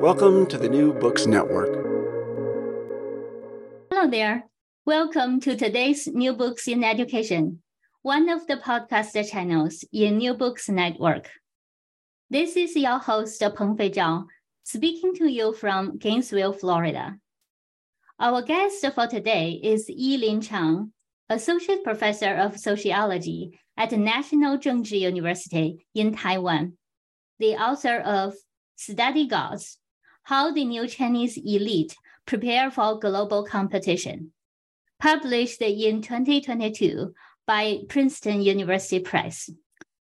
Welcome to the New Books Network. Hello there. Welcome to today's New Books in Education, one of the podcast channels in New Books Network. This is your host, Peng Fei Zhao, speaking to you from Gainesville, Florida. Our guest for today is Yi-Lin Chiang, Associate Professor of Sociology at National Chengchi University in Taiwan, the author of Study Gods, How the New Chinese Elite Prepare for Global Competition, published in 2022 by Princeton University Press.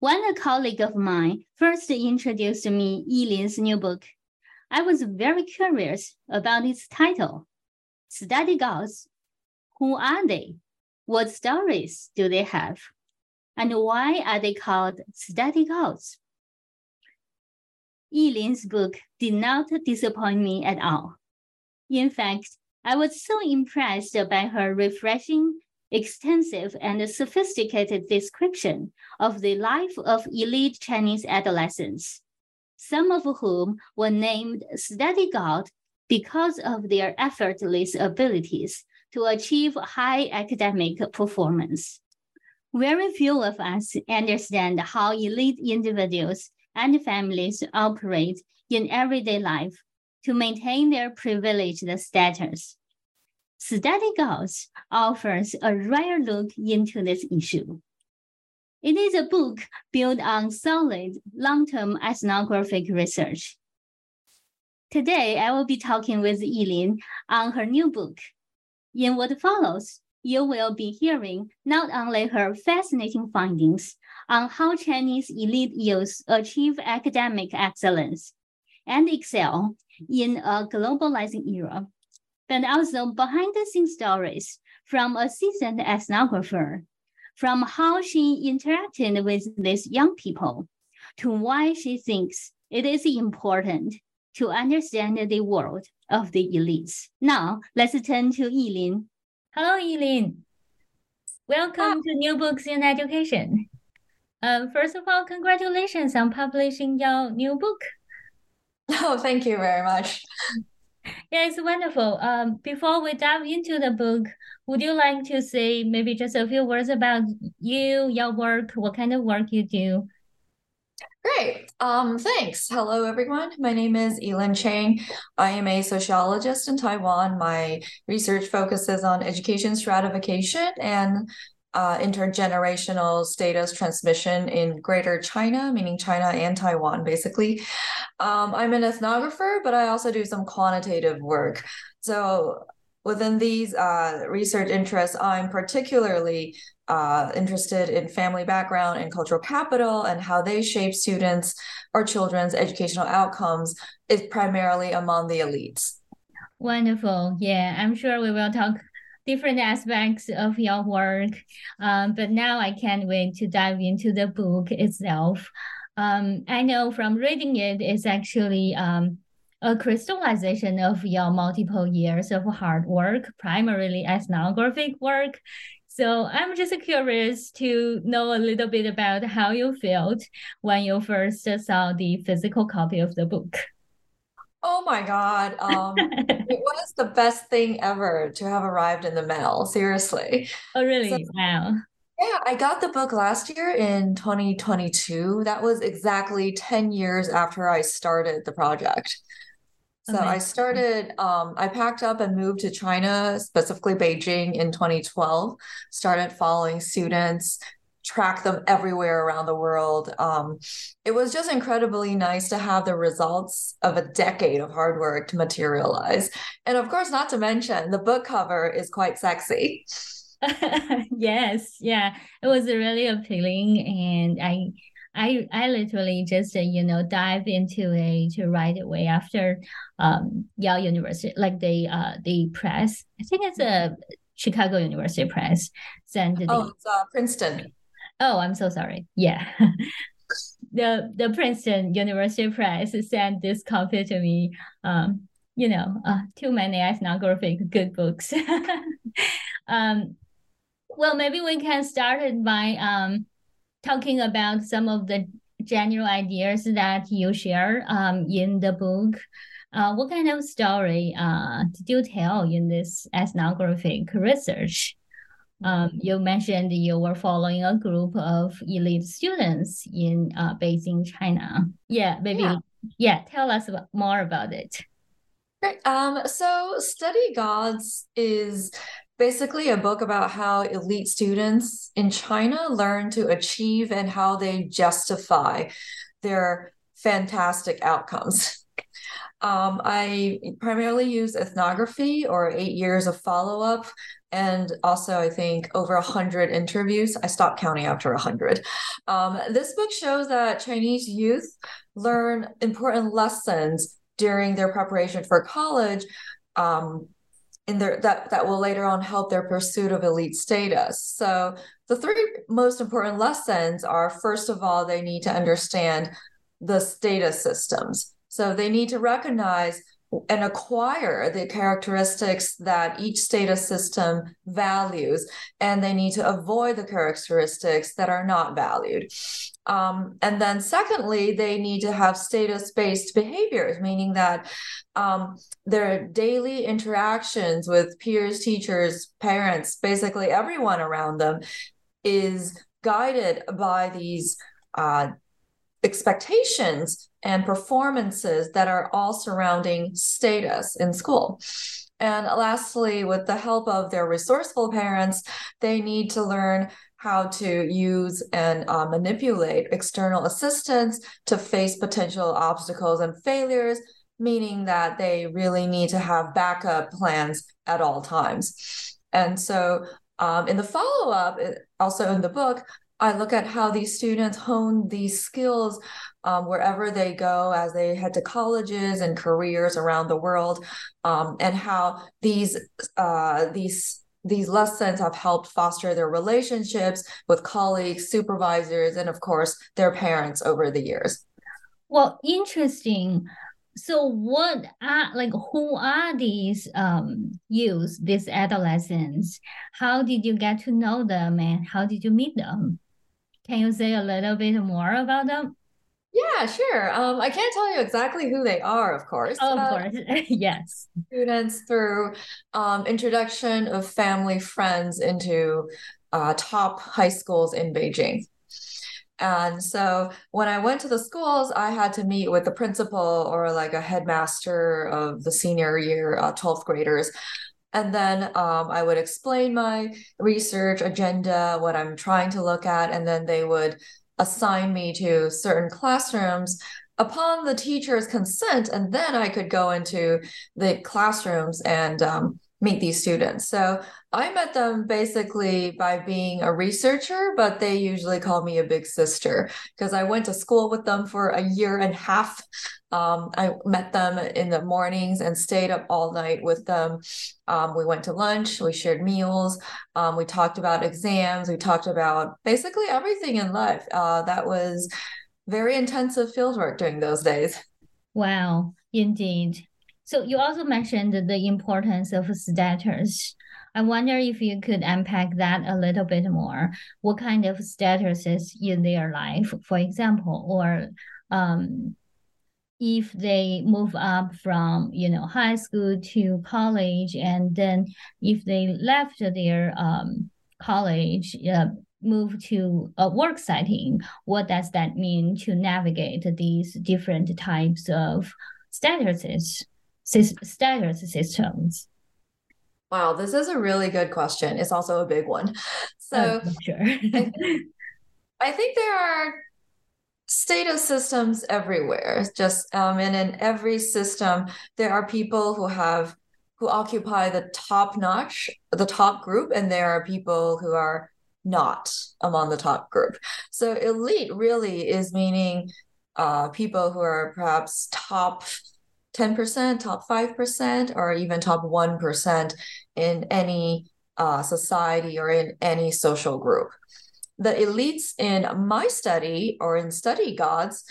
When a colleague of mine first introduced me Yi-Lin's new book, I was very curious about its title, Study Gods. Who are they? What stories do they have? And why are they called study gods? Yi-Lin's book did not disappoint me at all. In fact, I was so impressed by her refreshing, extensive, and sophisticated description of the life of elite Chinese adolescents, some of whom were named study god because of their effortless abilities to achieve high academic performance. Very few of us understand how elite individuals and families operate in everyday life to maintain their privileged status. Study Gods offers a rare look into this issue. It is a book built on solid long-term ethnographic research. Today, I will be talking with Yi-Lin on her new book. In what follows, you will be hearing not only her fascinating findings on how Chinese elite youth achieve academic excellence and excel in a globalizing era, but also behind the scenes stories from a seasoned ethnographer, from how she interacted with these young people to why she thinks it is important to understand the world of the elites. Now, let's turn to Yi-Lin. Hello, Yi-Lin. Welcome to New Books in Education. Um, first of all, congratulations on publishing your new book. Oh, thank you very much. Yeah, it's wonderful. Um, before we dive into the book, would you like to say maybe just a few words about you, your work, what kind of work you do? Great. Um, thanks. Hello, everyone. My name is Yi-Lin Chiang. I am a sociologist in Taiwan. My research focuses on education stratification and uh, intergenerational status transmission in Greater China, meaning China and Taiwan, basically. Um, I'm an ethnographer, but I also do some quantitative work. So within these uh, research interests, I'm particularly uh, interested in family background and cultural capital and how they shape students or children's educational outcomes is primarily among the elites. Wonderful. Yeah, I'm sure we will talk different aspects of your work. Um, but now I can't wait to dive into the book itself. Um, I know from reading it, it's actually um, a crystallization of your multiple years of hard work, primarily ethnographic work. So I'm just curious to know a little bit about how you felt when you first saw the physical copy of the book. Oh my God. Um, it was the best thing ever to have arrived in the mail. Seriously. Oh, really? So, wow. Yeah, I got the book last year in 2022. That was exactly 10 years after I started the project. So Amazing. I started, um, I packed up and moved to China, specifically Beijing in 2012, started following students, track them everywhere around the world. Um, it was just incredibly nice to have the results of a decade of hard work to materialize. And of course, not to mention, the book cover is quite sexy. yes, yeah, it was really appealing, and I. I, I literally just uh, you know dive into it right away after um Yale University like the uh the press I think it's a Chicago University Press sent oh it's uh, Princeton Oh, I'm so sorry. Yeah. the the Princeton University Press sent this copy to me. Um, you know, uh, too many ethnographic good books. um, well, maybe we can start it by um, talking about some of the general ideas that you share um, in the book. Uh, what kind of story uh, did you tell in this ethnographic research? Um, you mentioned you were following a group of elite students in uh, Beijing, China. Yeah, maybe. Yeah. yeah, tell us about, more about it. Great. Um, so, Study Gods is basically a book about how elite students in China learn to achieve and how they justify their fantastic outcomes. Um, I primarily use ethnography or eight years of follow up and also I think over a hundred interviews. I stopped counting after a hundred. Um, this book shows that Chinese youth learn important lessons during their preparation for college. Um, in their that that will later on help their pursuit of elite status. So the three most important lessons are first of all they need to understand the status systems. So they need to recognize and acquire the characteristics that each status system values, and they need to avoid the characteristics that are not valued. Um, and then, secondly, they need to have status based behaviors, meaning that um, their daily interactions with peers, teachers, parents, basically everyone around them is guided by these uh, expectations and performances that are all surrounding status in school. And lastly, with the help of their resourceful parents, they need to learn how to use and uh, manipulate external assistance to face potential obstacles and failures, meaning that they really need to have backup plans at all times. And so, um, in the follow up, also in the book, I look at how these students hone these skills um, wherever they go as they head to colleges and careers around the world, um, and how these uh, these these lessons have helped foster their relationships with colleagues, supervisors, and of course their parents over the years. Well, interesting. So, what are like who are these um youth, these adolescents? How did you get to know them, and how did you meet them? Can you say a little bit more about them? Yeah, sure. Um, I can't tell you exactly who they are, of course. Oh, of course, yes. Students through um, introduction of family friends into uh, top high schools in Beijing. And so when I went to the schools, I had to meet with the principal or like a headmaster of the senior year uh, 12th graders and then um, I would explain my research agenda, what I'm trying to look at, and then they would assign me to certain classrooms upon the teacher's consent. And then I could go into the classrooms and um, meet these students. So I met them basically by being a researcher, but they usually call me a big sister because I went to school with them for a year and a half. Um, I met them in the mornings and stayed up all night with them. Um, we went to lunch, we shared meals, um, we talked about exams, we talked about basically everything in life. Uh, that was very intensive fieldwork during those days. Wow, indeed. So you also mentioned the importance of status. I wonder if you could unpack that a little bit more. What kind of statuses in their life, for example, or um, if they move up from you know high school to college, and then if they left their um, college, uh, move to a work setting, what does that mean to navigate these different types of statuses, status systems? Wow, this is a really good question. It's also a big one. So, oh, sure. I, I, think there are status systems everywhere. Just um, and in every system, there are people who have who occupy the top notch, the top group, and there are people who are not among the top group. So elite really is meaning uh, people who are perhaps top 10%, top 5%, or even top 1% in any uh, society or in any social group. The elites in my study or in study gods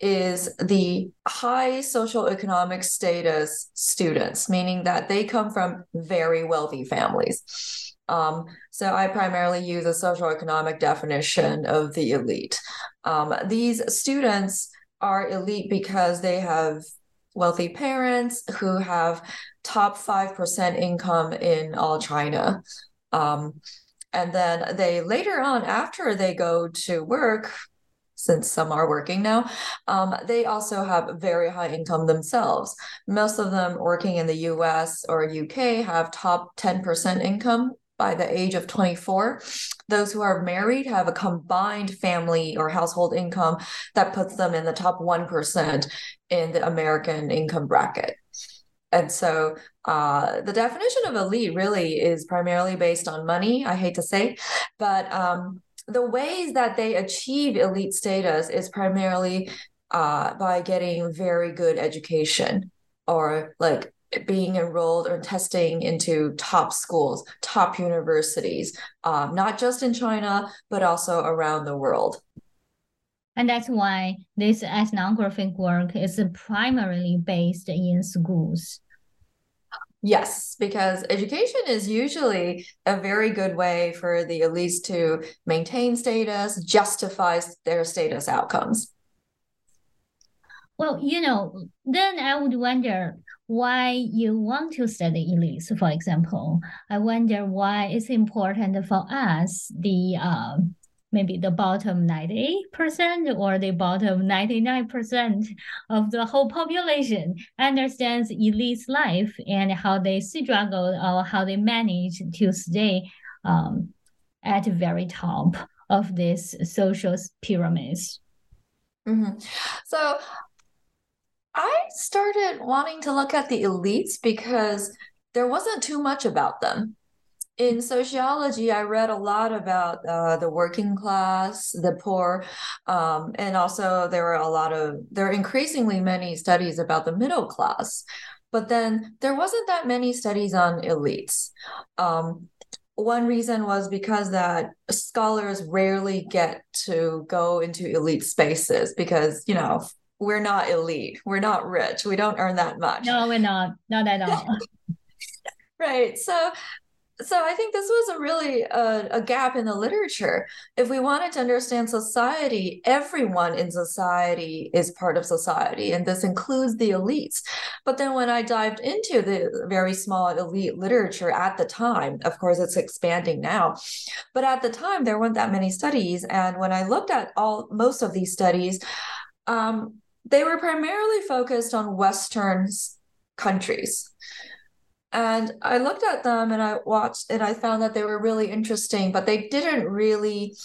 is the high social economic status students, meaning that they come from very wealthy families. Um, so I primarily use a social economic definition of the elite. Um, these students are elite because they have wealthy parents who have top 5% income in all China. Um, and then they later on, after they go to work, since some are working now, um, they also have very high income themselves. Most of them working in the US or UK have top 10% income by the age of 24. Those who are married have a combined family or household income that puts them in the top 1% in the American income bracket. And so uh, the definition of elite really is primarily based on money, I hate to say, but um, the ways that they achieve elite status is primarily uh, by getting very good education or like being enrolled or testing into top schools, top universities, um, not just in China, but also around the world. And that's why this ethnographic work is primarily based in schools. Yes, because education is usually a very good way for the elites to maintain status, justify their status outcomes. Well, you know, then I would wonder why you want to study elites, for example. I wonder why it's important for us, the uh, maybe the bottom 98% or the bottom 99% of the whole population understands elites' life and how they struggle or how they manage to stay um, at the very top of this social pyramids. Mm-hmm. So I started wanting to look at the elites because there wasn't too much about them. In sociology, I read a lot about uh, the working class, the poor, um, and also there were a lot of, there are increasingly many studies about the middle class. But then there wasn't that many studies on elites. Um, one reason was because that scholars rarely get to go into elite spaces because you know we're not elite. We're not rich. We don't earn that much. No, we're not. Not at all. right. So so I think this was a really uh, a gap in the literature. If we wanted to understand society, everyone in society is part of society, and this includes the elites. But then when I dived into the very small elite literature at the time, of course it's expanding now, but at the time there weren't that many studies. And when I looked at all most of these studies, um, they were primarily focused on Western countries. And I looked at them and I watched and I found that they were really interesting, but they didn't really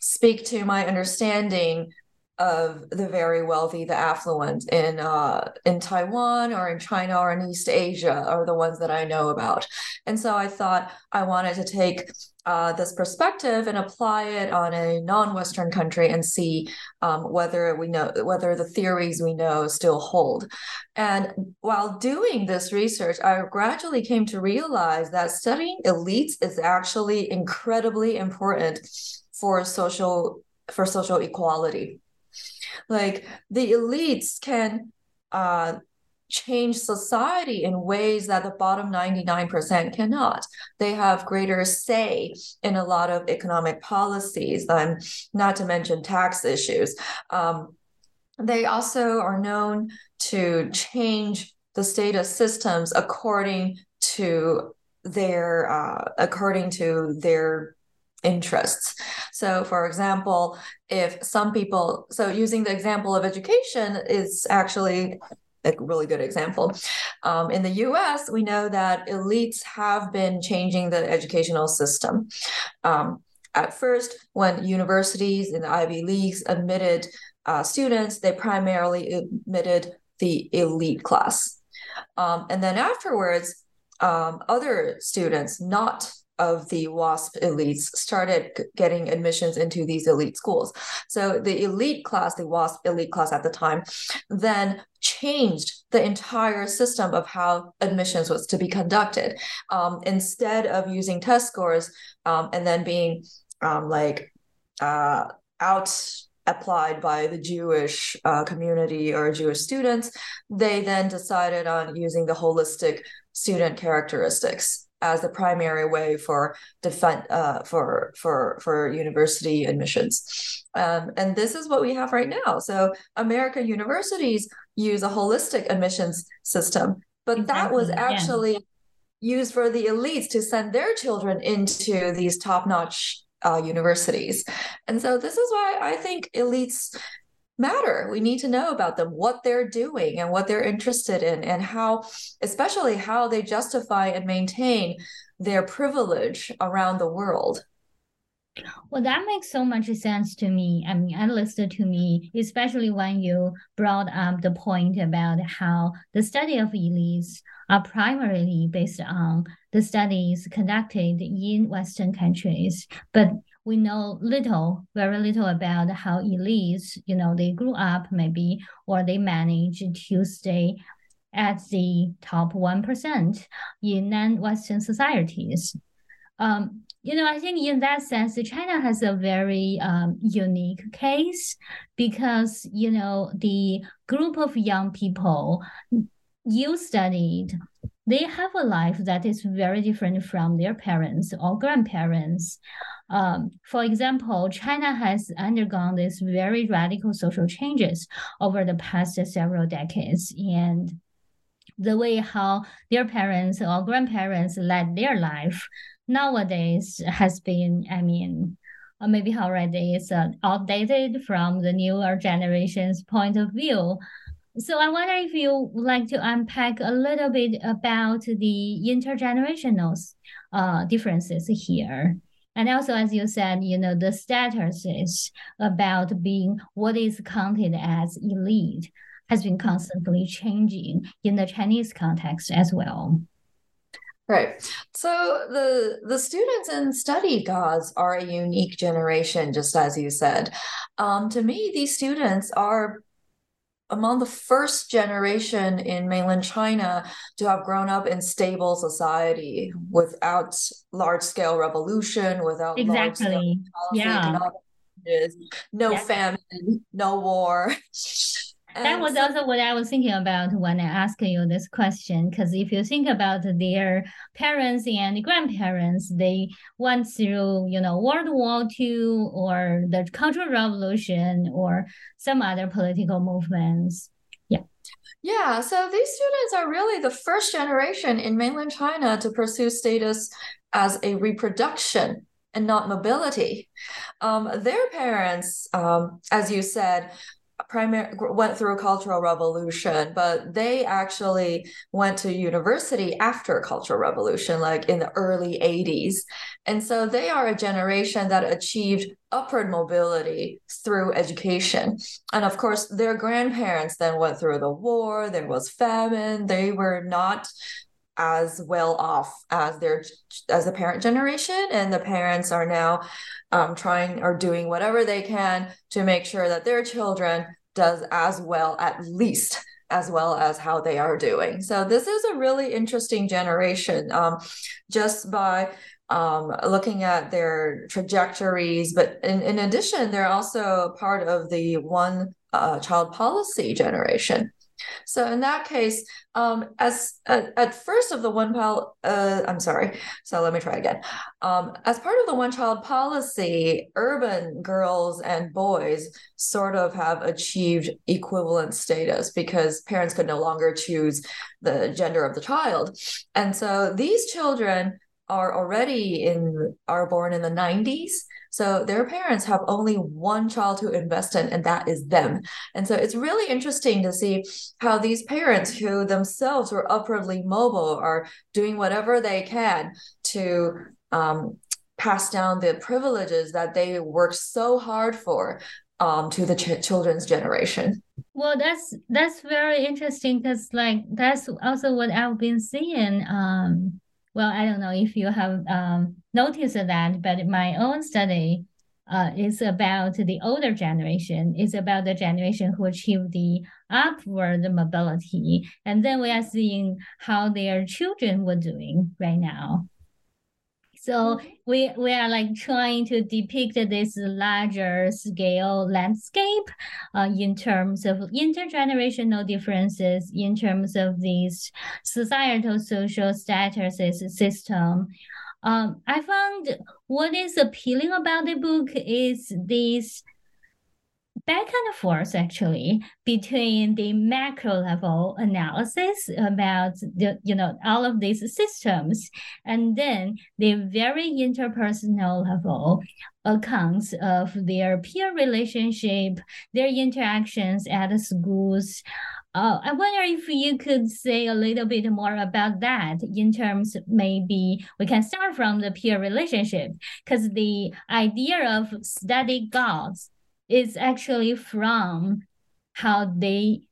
speak to my understanding of the very wealthy, the affluent in uh, in Taiwan or in China or in East Asia are the ones that I know about. And so I thought I wanted to take uh, this perspective and apply it on a non-Western country and see um, whether we know whether the theories we know still hold. And while doing this research, I gradually came to realize that studying elites is actually incredibly important for social for social equality like the elites can uh, change society in ways that the bottom 99% cannot. They have greater say in a lot of economic policies, and not to mention tax issues. Um, they also are known to change the status systems according to their uh, according to their interests. So, for example, if some people, so using the example of education is actually a really good example. Um, in the US, we know that elites have been changing the educational system. Um, at first, when universities and the Ivy Leagues admitted uh, students, they primarily admitted the elite class. Um, and then afterwards, um, other students, not of the WASP elites started getting admissions into these elite schools. So the elite class, the WASP elite class at the time, then changed the entire system of how admissions was to be conducted. Um, instead of using test scores um, and then being um, like uh, out applied by the Jewish uh, community or Jewish students, they then decided on using the holistic student characteristics as the primary way for defend uh, for for for university admissions. Um, and this is what we have right now. So American universities use a holistic admissions system, but exactly, that was actually yeah. used for the elites to send their children into these top-notch uh, universities. And so this is why I think elites matter. We need to know about them, what they're doing and what they're interested in, and how, especially how they justify and maintain their privilege around the world. Well, that makes so much sense to me. I mean, at least to me, especially when you brought up the point about how the study of elites are primarily based on the studies conducted in Western countries. But we know little, very little about how elites, you know, they grew up maybe or they managed to stay at the top 1% in non-Western societies. Um, you know, I think in that sense, China has a very um, unique case because, you know, the group of young people you studied, they have a life that is very different from their parents or grandparents. Um, for example, China has undergone these very radical social changes over the past several decades, and the way how their parents or grandparents led their life nowadays has been, I mean, uh, maybe already is uh, outdated from the newer generation's point of view. So I wonder if you would like to unpack a little bit about the intergenerational uh, differences here. And also, as you said, you know, the status is about being what is counted as elite has been constantly changing in the Chinese context as well. Right. So the the students in study gods are a unique generation, just as you said. Um, to me, these students are among the first generation in mainland China to have grown up in stable society without large scale revolution, without exactly, yeah, no famine, no war. that was also what I was thinking about when I asked you this question. Because if you think about their parents and grandparents, they went through, you know, World War II or the Cultural Revolution or some other political movements. Yeah. Yeah, so these students are really the first generation in mainland China to pursue status as a reproduction and not mobility. Um, their parents, um, as you said, primary went through a cultural revolution but they actually went to university after cultural revolution like in the early 80s and so they are a generation that achieved upward mobility through education. And of course their grandparents then went through the war there was famine they were not as well off as their as the parent generation and the parents are now um, trying or doing whatever they can to make sure that their children does as well at least as well as how they are doing. So this is a really interesting generation um, just by um, looking at their trajectories but in, in addition they're also part of the one uh, child policy generation So in that case, um, as at, at, first of the one child, uh, I'm sorry. So let me try again. Um, as part of the one child policy, urban girls and boys sort of have achieved equivalent status because parents could no longer choose the gender of the child, and so these children are already in are born in the 90s so their parents have only one child to invest in, and that is them. And so it's really interesting to see how these parents, who themselves were upwardly mobile, are doing whatever they can to um, pass down the privileges that they worked so hard for um, to the ch- children's generation. Well, that's that's very interesting because like that's also what I've been seeing. Um, well, I don't know if you have um, noticed that, but my own study uh, is about the older generation. It's about the generation who achieved the upward mobility. And then we are seeing how their children were doing right now. So mm-hmm. we we are like trying to depict this larger scale landscape uh, in terms of intergenerational differences, in terms of these societal social statuses system. Um, I found what is appealing about the book is this back and forth actually between the macro level analysis about the you know all of these systems and then the very interpersonal level accounts of their peer relationship their interactions at schools. Uh, I wonder if you could say a little bit more about that in terms maybe we can start from the peer relationship because the idea of study gods is actually from how they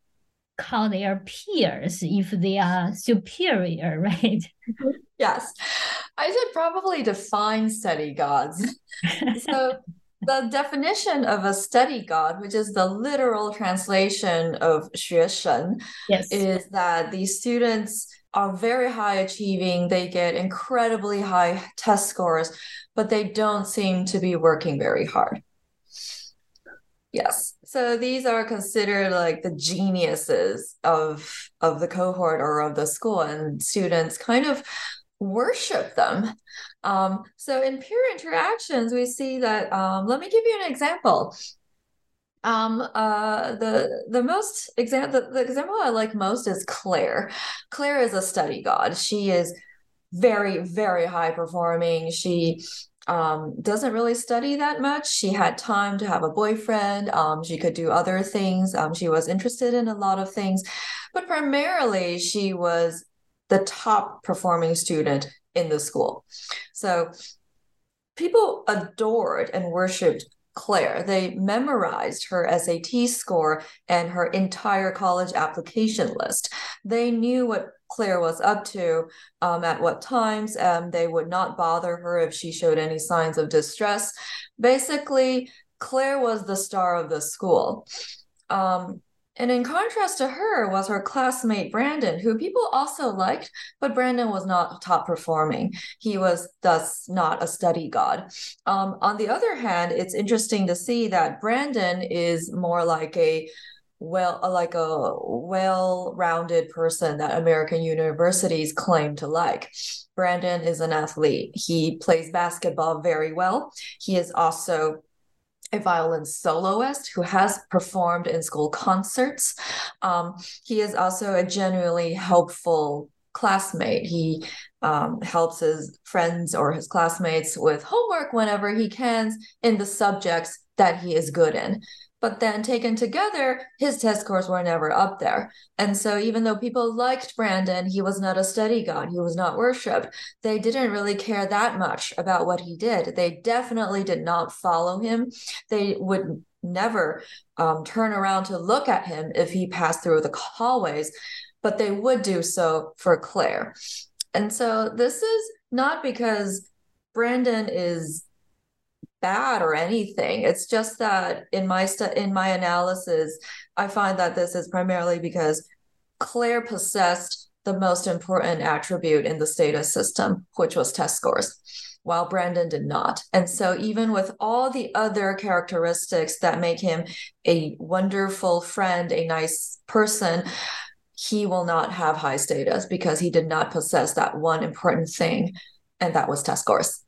call their peers if they are superior, right? Yes. I should probably define study gods. so the definition of a study god, which is the literal translation of 学神, yes. is that these students are very high achieving, they get incredibly high test scores, but they don't seem to be working very hard. Yes. So these are considered like the geniuses of of the cohort or of the school, and students kind of worship them. Um, so in peer interactions, we see that. Um, let me give you an example. Um, uh, the the most example the, the example I like most is Claire. Claire is a study god. She is very very high performing. She um, doesn't really study that much. She had time to have a boyfriend. Um, she could do other things. Um, she was interested in a lot of things, but primarily she was the top performing student in the school. So people adored and worshiped Claire. They memorized her SAT score and her entire college application list. They knew what Claire was up to um, at what times. Um, they would not bother her if she showed any signs of distress. Basically, Claire was the star of the school. Um, and in contrast to her was her classmate Brandon, who people also liked, but Brandon was not top performing. He was thus not a study god. Um, on the other hand, it's interesting to see that Brandon is more like a well like a well-rounded person that American universities claim to like. Brandon is an athlete. He plays basketball very well. He is also a violin soloist who has performed in school concerts. Um, he is also a genuinely helpful classmate. He um, helps his friends or his classmates with homework whenever he can in the subjects that he is good in. But then taken together, his test scores were never up there. And so, even though people liked Brandon, he was not a study god, he was not worshiped. They didn't really care that much about what he did. They definitely did not follow him. They would never um, turn around to look at him if he passed through the hallways, but they would do so for Claire. And so, this is not because Brandon is bad or anything. It's just that in my stu- in my analysis, I find that this is primarily because Claire possessed the most important attribute in the status system, which was test scores. while Brandon did not. And so, even with all the other characteristics that make him a wonderful friend, a nice person, he will not have high status because he did not possess that one important thing, and that was test scores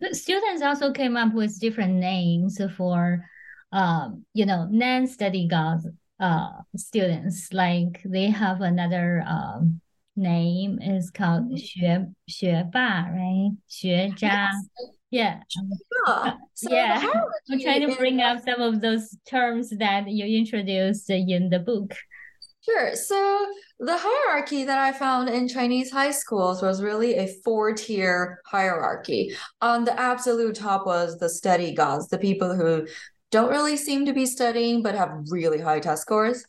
The students also came up with different names for, um, you know, non-study gods uh, students. Like they have another um, name is called 学学霸, right? 学渣. Yes. Yeah. Yeah. So yeah. I'm trying to bring up some of those terms that you introduced in the book. Sure. So the hierarchy that I found in Chinese high schools was really a four tier hierarchy. On the absolute top was the study gods, the people who don't really seem to be studying but have really high test scores.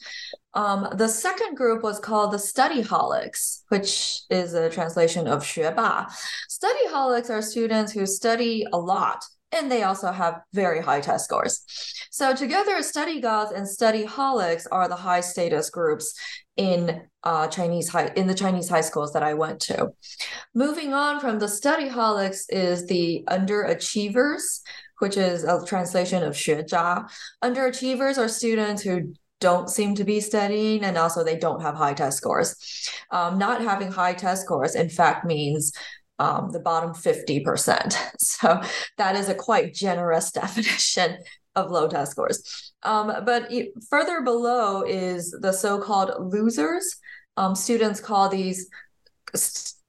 Um, the second group was called the study holics, which is a translation of 学霸. Study holics are students who study a lot and they also have very high test scores. So together, study gods and study holics are the high status groups in uh, Chinese high in the Chinese high schools that I went to. Moving on from the study holics is the underachievers, which is a translation of 学渣. Underachievers are students who don't seem to be studying and also they don't have high test scores. Um, not having high test scores, in fact, means um, the bottom 50%. So that is a quite generous definition of low test scores. Um, but further below is the so-called losers. Um, students call these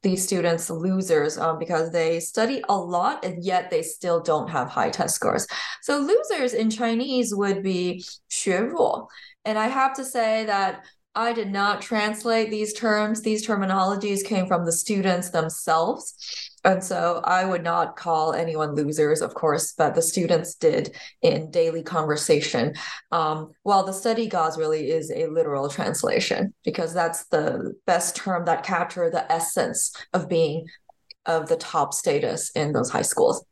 these students losers um, because they study a lot and yet they still don't have high test scores. So losers in Chinese would be 学弱. And I have to say that I did not translate these terms. These terminologies came from the students themselves. And so I would not call anyone losers, of course, but the students did in daily conversation. Um, while the study gods really is a literal translation, because that's the best term that capture the essence of being of the top status in those high schools.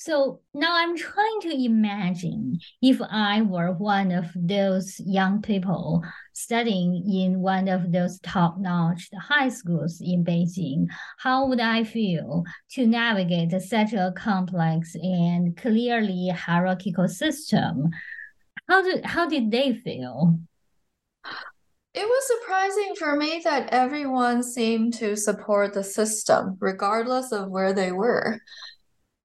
So now I'm trying to imagine if I were one of those young people studying in one of those top notch high schools in Beijing, how would I feel to navigate such a complex and clearly hierarchical system? How did, how did they feel? It was surprising for me that everyone seemed to support the system, regardless of where they were.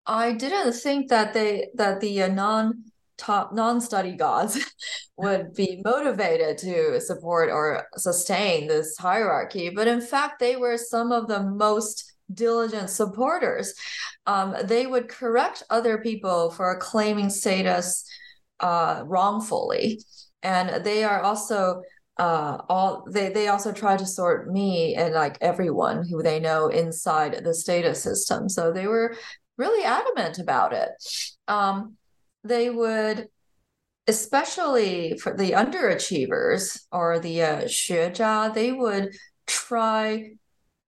I didn't think that they that the uh, non top non-study gods would be motivated to support or sustain this hierarchy, but in fact, they were some of the most diligent supporters. Um, they would correct other people for claiming status uh, wrongfully, and they are also uh all they they also try to sort me and like everyone who they know inside the status system so they were really adamant about it. Um, they would, especially for the underachievers or the uh, 学渣, they would try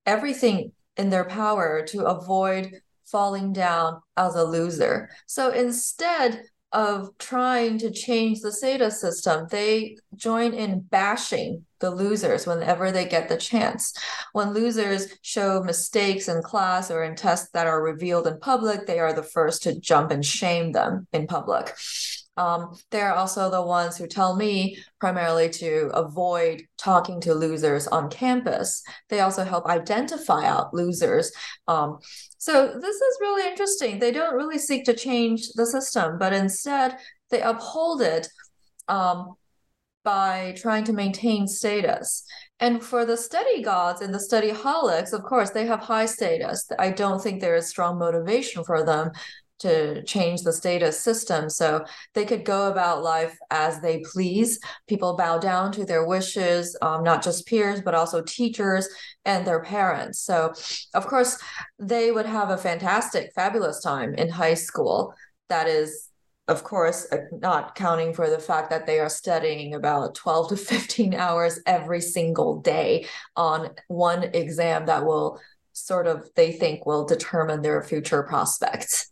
everything in their power to avoid falling down as a loser. So instead of trying to change the status system, they join in bashing the losers whenever they get the chance. When losers show mistakes in class or in tests that are revealed in public, they are the first to jump and shame them in public. Um, they're also the ones who tell me primarily to avoid talking to losers on campus. They also help identify out losers. Um, so this is really interesting. They don't really seek to change the system, but instead they uphold it um, by trying to maintain status. And for the study gods and the study holics, of course, they have high status. I don't think there is strong motivation for them to change the status system. So they could go about life as they please. People bow down to their wishes, um, not just peers, but also teachers and their parents. So, of course, they would have a fantastic, fabulous time in high school. That is of course, uh, not counting for the fact that they are studying about 12 to 15 hours every single day on one exam that will sort of, they think, will determine their future prospects.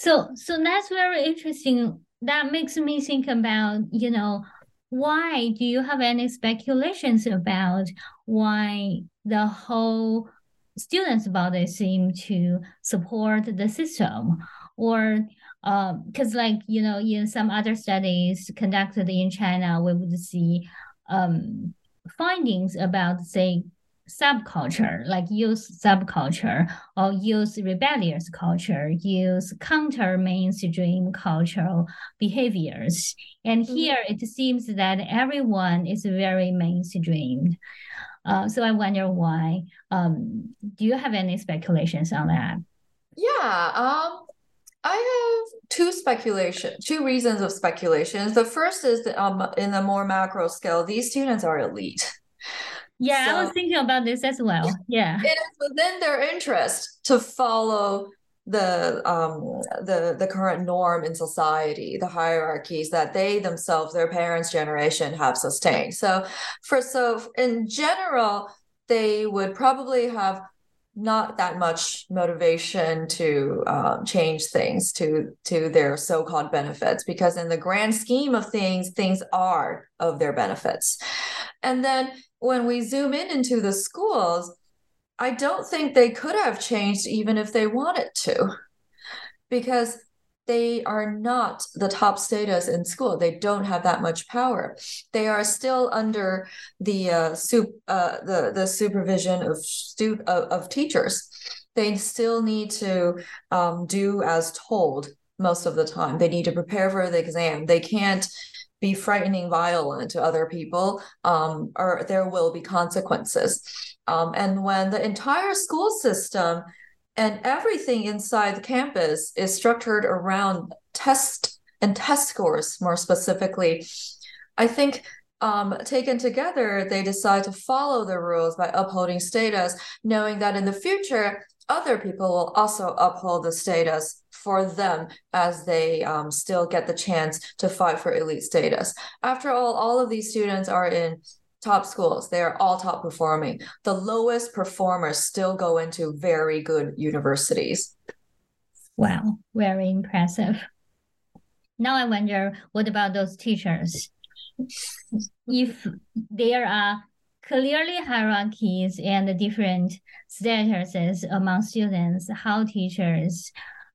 So, so that's very interesting. That makes me think about, you know, why do you have any speculations about why the whole students body seem to support the system or because um, like you know in some other studies conducted in china we would see um, findings about say subculture like youth subculture or youth rebellious culture youth counter mainstream cultural behaviors and mm-hmm. here it seems that everyone is very mainstream uh, so I wonder why. Um, do you have any speculations on that? Yeah. Um, I have two speculation, two reasons of speculations. The first is that um, in the more macro scale, these students are elite. Yeah, so I was thinking about this as well. Yeah. It is within their interest to follow the um the the current norm in society the hierarchies that they themselves their parents generation have sustained so for so in general they would probably have not that much motivation to um, change things to to their so-called benefits because in the grand scheme of things things are of their benefits. And then when we zoom in into the schools I don't think they could have changed even if they wanted to, because they are not the top status in school. They don't have that much power. They are still under the uh, sup, uh, the the supervision of stu- of, of teachers. They still need to um, do as told most of the time. They need to prepare for the exam. They can't be frightening violent to other people, um, or there will be consequences. Um, and when the entire school system and everything inside the campus is structured around test and test scores, more specifically, I think um, taken together, they decide to follow the rules by upholding status, knowing that in the future, other people will also uphold the status for them as they um, still get the chance to fight for elite status. After all, all of these students are in top schools. They are all top performing. The lowest performers still go into very good universities. Wow, very impressive. Now I wonder what about those teachers? If there are clearly hierarchies and different statuses among students, how teachers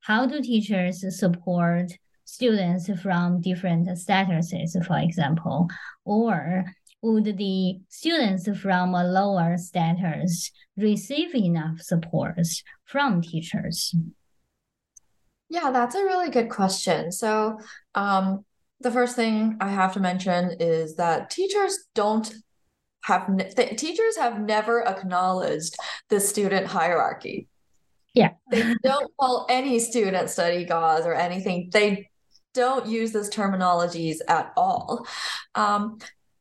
how do teachers support students from different statuses, for example, or would the students from a lower status receive enough support from teachers? Yeah, that's a really good question. So, um, the first thing I have to mention is that teachers don't have ne- teachers have never acknowledged the student hierarchy. Yeah, they don't call any student study gods or anything. They don't use those terminologies at all. Um,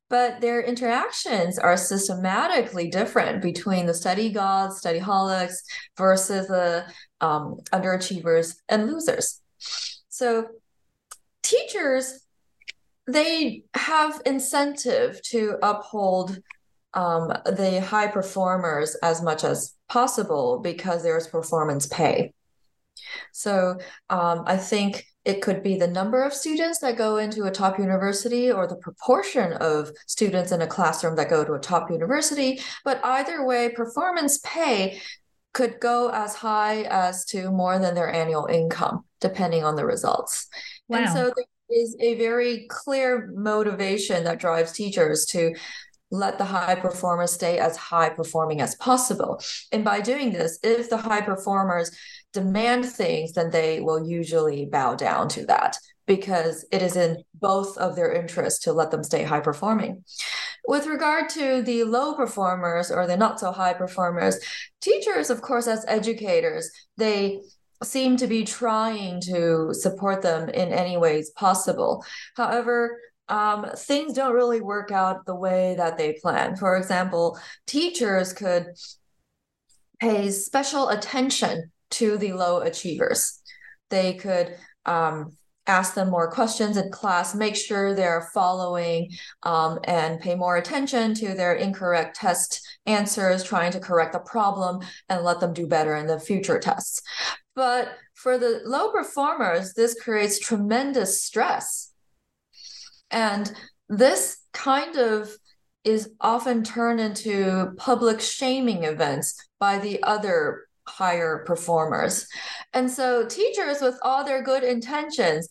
but their interactions are systematically different between the study gods, study holics versus the um, underachievers and losers. So teachers, they have incentive to uphold um, the high performers as much as possible because there's performance pay. So um, I think it could be the number of students that go into a top university or the proportion of students in a classroom that go to a top university. But either way, performance pay could go as high as to more than their annual income, depending on the results. Wow. And so there is a very clear motivation that drives teachers to let the high performers stay as high performing as possible. And by doing this, if the high performers demand things, then they will usually bow down to that because it is in both of their interests to let them stay high performing. With regard to the low performers or the not so high performers, teachers, of course, as educators, they seem to be trying to support them in any ways possible. However, um, things don't really work out the way that they plan. For example, teachers could pay special attention to the low achievers. They could um, ask them more questions in class, make sure they're following um, and pay more attention to their incorrect test answers, trying to correct the problem and let them do better in the future tests. But for the low performers, this creates tremendous stress. And this kind of is often turned into public shaming events by the other higher performers. And so teachers with all their good intentions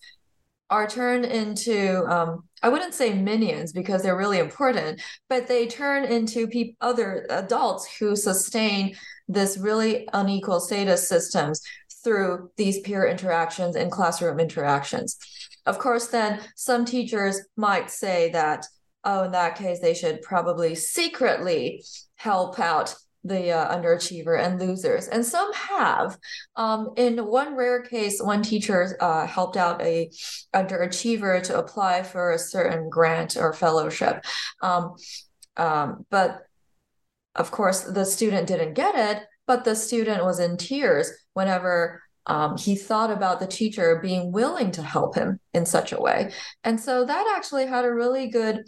are turned into um, I wouldn't say minions because they're really important, but they turn into pe- other adults who sustain this really unequal status systems through these peer interactions and classroom interactions. Of course, then some teachers might say that, oh, in that case, they should probably secretly help out the uh, underachiever and losers. And some have. Um, in one rare case one teacher uh, helped out a underachiever to apply for a certain grant or fellowship. Um, um, but of course the student didn't get it but the student was in tears whenever um, he thought about the teacher being willing to help him in such a way. And so that actually had a really good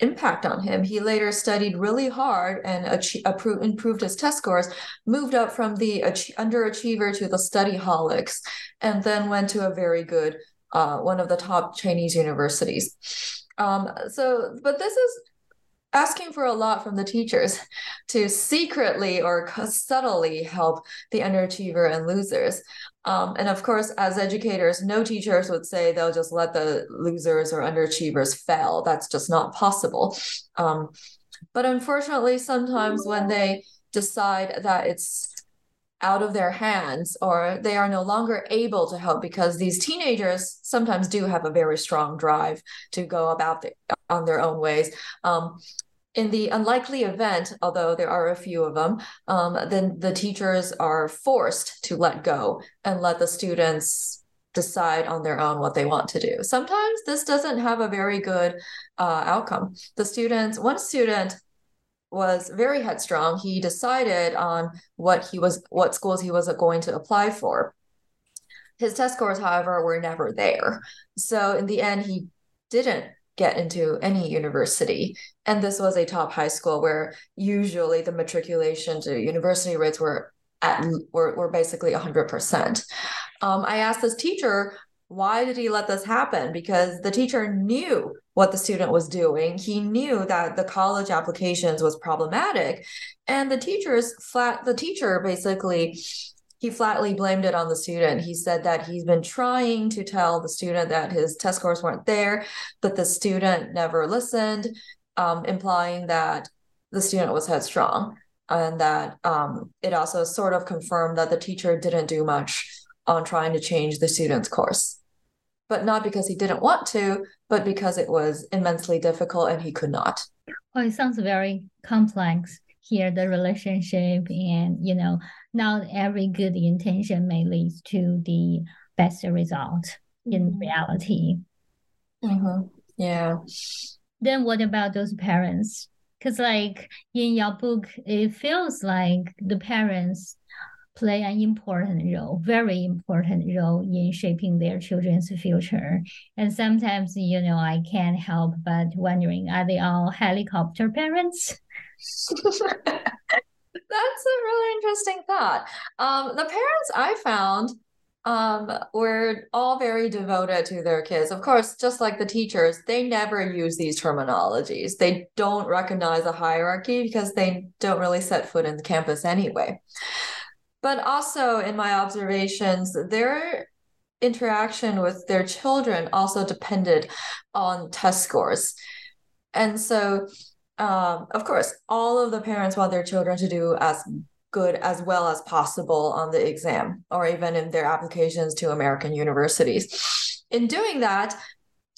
impact on him. He later studied really hard and achieve, improved his test scores, moved up from the underachiever to the study holics, and then went to a very good, uh, one of the top Chinese universities. Um, so, but this is asking for a lot from the teachers to secretly or subtly help the underachiever and losers. Um, and of course, as educators, no teachers would say they'll just let the losers or underachievers fail. That's just not possible. Um, but unfortunately, sometimes when they decide that it's out of their hands or they are no longer able to help because these teenagers sometimes do have a very strong drive to go about the, on their own ways um, in the unlikely event, although there are a few of them, um, then the teachers are forced to let go and let the students decide on their own what they want to do. Sometimes this doesn't have a very good uh, outcome. The students, one student was very headstrong. He decided on what he was, what schools he was going to apply for. His test scores, however, were never there. So in the end, he didn't get into any university. And this was a top high school where usually the matriculation to university rates were at were, were basically 100%. Um, I asked this teacher, why did he let this happen? Because the teacher knew what the student was doing. He knew that the college applications was problematic. And the teachers flat the teacher basically he flatly blamed it on the student. He said that he's been trying to tell the student that his test scores weren't there, but the student never listened, um, implying that the student was headstrong. And that um, it also sort of confirmed that the teacher didn't do much on trying to change the student's course. But not because he didn't want to, but because it was immensely difficult and he could not. Oh, it sounds very complex here, the relationship and, you know, not every good intention may lead to the best result mm-hmm. in reality. Mm-hmm. Yeah. Then what about those parents? Because like in your book, it feels like the parents play an important role, very important role in shaping their children's future. And sometimes, you know, I can't help but wondering, are they all helicopter parents? That's a really interesting thought. Um, the parents I found um, were all very devoted to their kids. Of course, just like the teachers, they never use these terminologies. They don't recognize a hierarchy because they don't really set foot in the campus anyway. But also, in my observations, their interaction with their children also depended on test scores. And so um, of course, all of the parents want their children to do as good as well as possible on the exam or even in their applications to American universities. In doing that,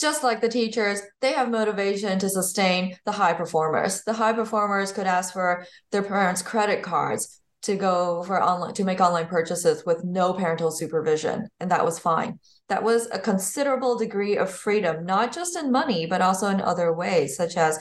just like the teachers, they have motivation to sustain the high performers. The high performers could ask for their parents' credit cards to go for online to make online purchases with no parental supervision, and that was fine. that was a considerable degree of freedom, not just in money, but also in other ways, such as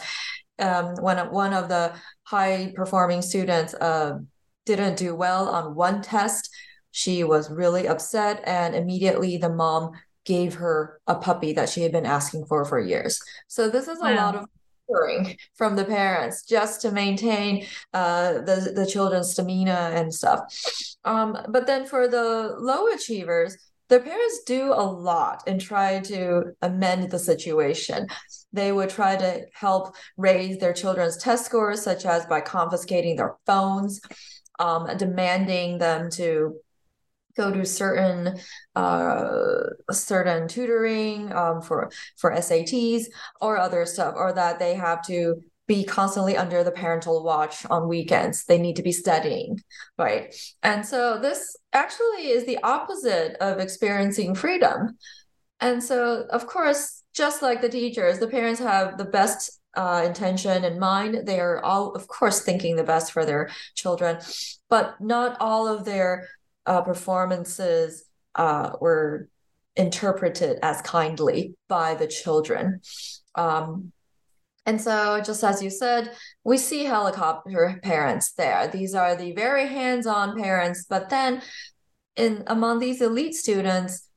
um, when one of the high performing students uh, didn't do well on one test, she was really upset, and immediately the mom gave her a puppy that she had been asking for for years. So this is a wow. lot of from the parents just to maintain uh, the the children's stamina and stuff. Um, but then for the low achievers, the parents do a lot and try to amend the situation. They would try to help raise their children's test scores, such as by confiscating their phones, um, demanding them to go to certain uh, certain tutoring um, for for SATs or other stuff, or that they have to be constantly under the parental watch on weekends. They need to be studying, right? And so this actually is the opposite of experiencing freedom. And so, of course, just like the teachers, the parents have the best uh, intention in mind. They are all, of course, thinking the best for their children, but not all of their uh, performances uh, were interpreted as kindly by the children. Um, and so, just as you said, we see helicopter parents there. These are the very hands-on parents, but then in among these elite students,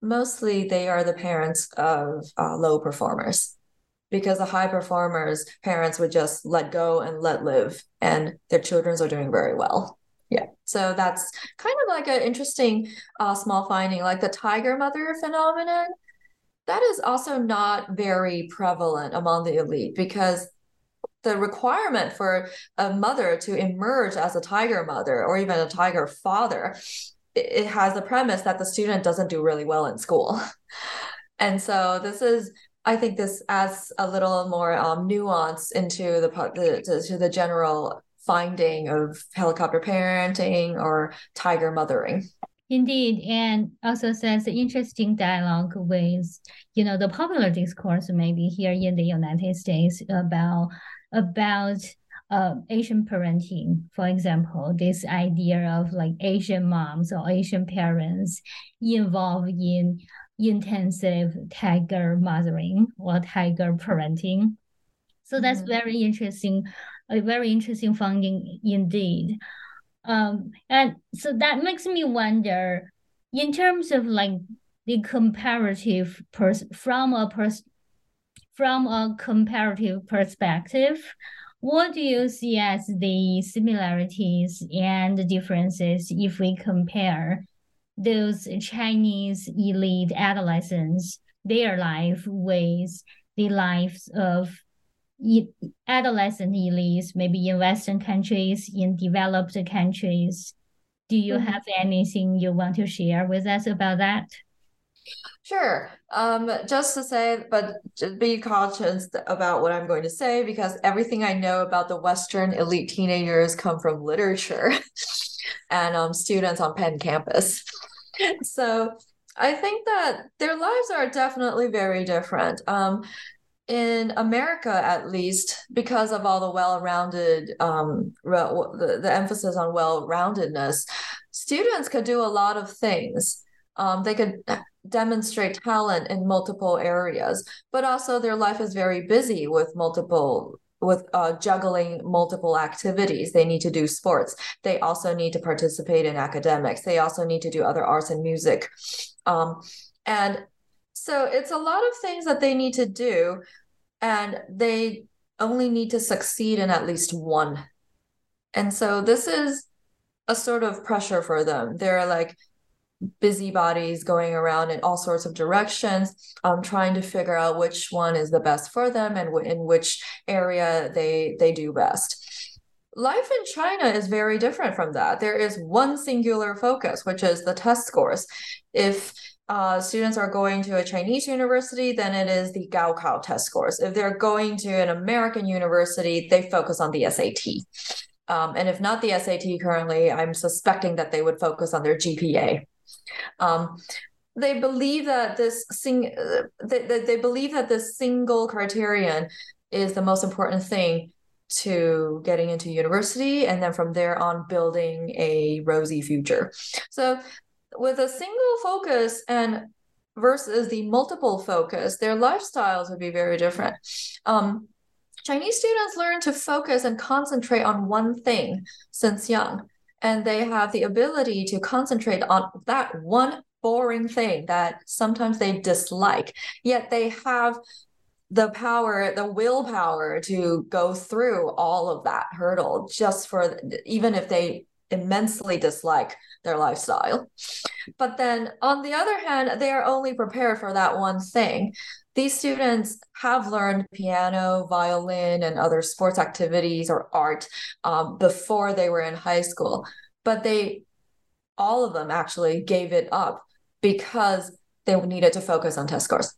mostly they are the parents of uh, low performers because the high performers parents would just let go and let live and their children are doing very well yeah. So that's kind of like an interesting uh, small finding, like the tiger mother phenomenon. That is also not very prevalent among the elite because the requirement for a mother to emerge as a tiger mother or even a tiger father it has the premise that the student doesn't do really well in school and so this is i think this adds a little more um, nuance into the, the to the general finding of helicopter parenting or tiger mothering. Indeed, and also says interesting dialogue with, you know, the popular discourse maybe here in the United States about about uh, Asian parenting, for example, this idea of like Asian moms or Asian parents involved in intensive tiger mothering or tiger parenting. So that's mm-hmm. very interesting a very interesting finding indeed. Um, and so that makes me wonder, in terms of like the comparative pers- from a pers- from a comparative perspective, what do you see as the similarities and differences if we compare those Chinese elite adolescents, their life with the lives of adolescent elites, maybe in Western countries, in developed countries. Do you mm-hmm. have anything you want to share with us about that? Sure. Um, just to say, but just be cautious about what I'm going to say because everything I know about the Western elite teenagers come from literature and um, students on Penn campus. So I think that their lives are definitely very different. Um, in America, at least, because of all the well-rounded, um, the, the emphasis on well-roundedness, students could do a lot of things. Um, they could demonstrate talent in multiple areas, but also their life is very busy with multiple with uh, juggling multiple activities. They need to do sports. They also need to participate in academics. They also need to do other arts and music. Um, and so it's a lot of things that they need to do, and they only need to succeed in at least one. And so this is a sort of pressure for them. They're like busybodies going around in all sorts of directions, um, trying to figure out which one is the best for them and w- in which area they they do best. Life in China is very different from that. There is one singular focus, which is the test scores. If uh, students are going to a Chinese university, then it is the Gaokao test scores. If they're going to an American university, they focus on the SAT. Um, and if not the SAT currently, I'm suspecting that they would focus on their GPA. Um, they believe that this sing uh, they, they, they believe that this single criterion is the most important thing to getting into university and then from there on building a rosy future so with a single focus and versus the multiple focus, their lifestyles would be very different. Um, Chinese students learn to focus and concentrate on one thing since young, and they have the ability to concentrate on that one boring thing that sometimes they dislike, yet they have the power, the willpower to go through all of that hurdle just for even if they immensely dislike their lifestyle. But then on the other hand, they are only prepared for that one thing. These students have learned piano, violin, and other sports activities or art um, before they were in high school, but they, all of them actually gave it up because they needed to focus on test scores.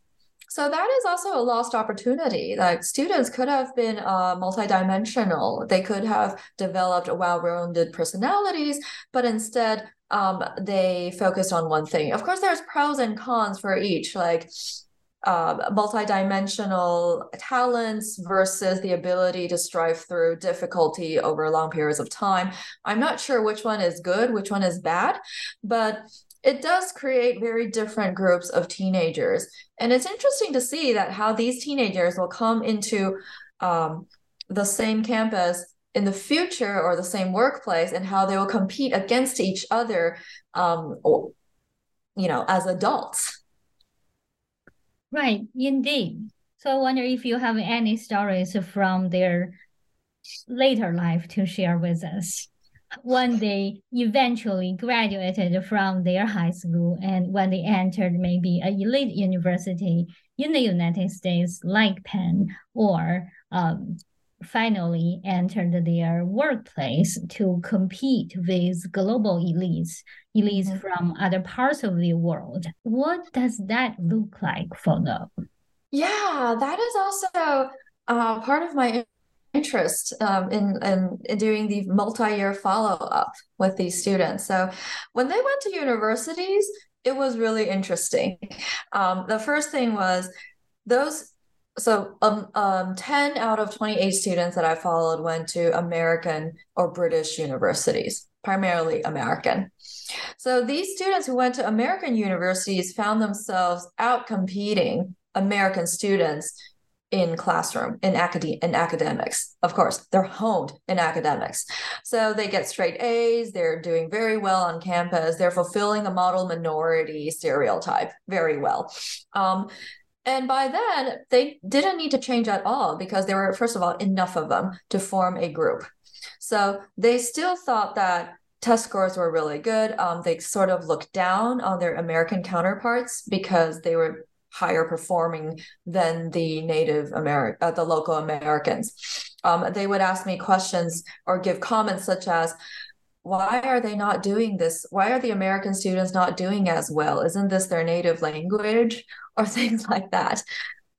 So that is also a lost opportunity. Like students could have been uh, multidimensional. They could have developed well-rounded personalities, but instead um, they focused on one thing. Of course, there's pros and cons for each. Like uh, multidimensional talents versus the ability to strive through difficulty over long periods of time. I'm not sure which one is good, which one is bad, but it does create very different groups of teenagers. And it's interesting to see that how these teenagers will come into um, the same campus in the future or the same workplace and how they will compete against each other um, or, you know as adults. Right indeed. So i wonder if you have any stories from their later life to share with us when they eventually graduated from their high school and when they entered maybe a elite university in the United States like Penn or um, finally entered their workplace to compete with global elites, elites mm-hmm. from other parts of the world. What does that look like for them? Yeah, that is also uh, part of my interest um, in, in, in doing the multi-year follow-up with these students. So when they went to universities, it was really interesting. Um, the first thing was those so um, um 10 out of 28 students that I followed went to American or British universities, primarily American. So these students who went to American universities found themselves out competing American students in classroom in academe in academics. Of course they're honed in academics. So they get straight a's they're doing very well on campus they're fulfilling the model minority stereotype very well. Um, and by then they didn't need to change at all because there were first of all enough of them to form a group. So they still thought that test scores were really good. Um, they sort of looked down on their american counterparts because they were higher performing than the native American, uh, the local Americans. Um, they would ask me questions or give comments such as, why are they not doing this? Why are the American students not doing as well? Isn't this their native language? Or things like that.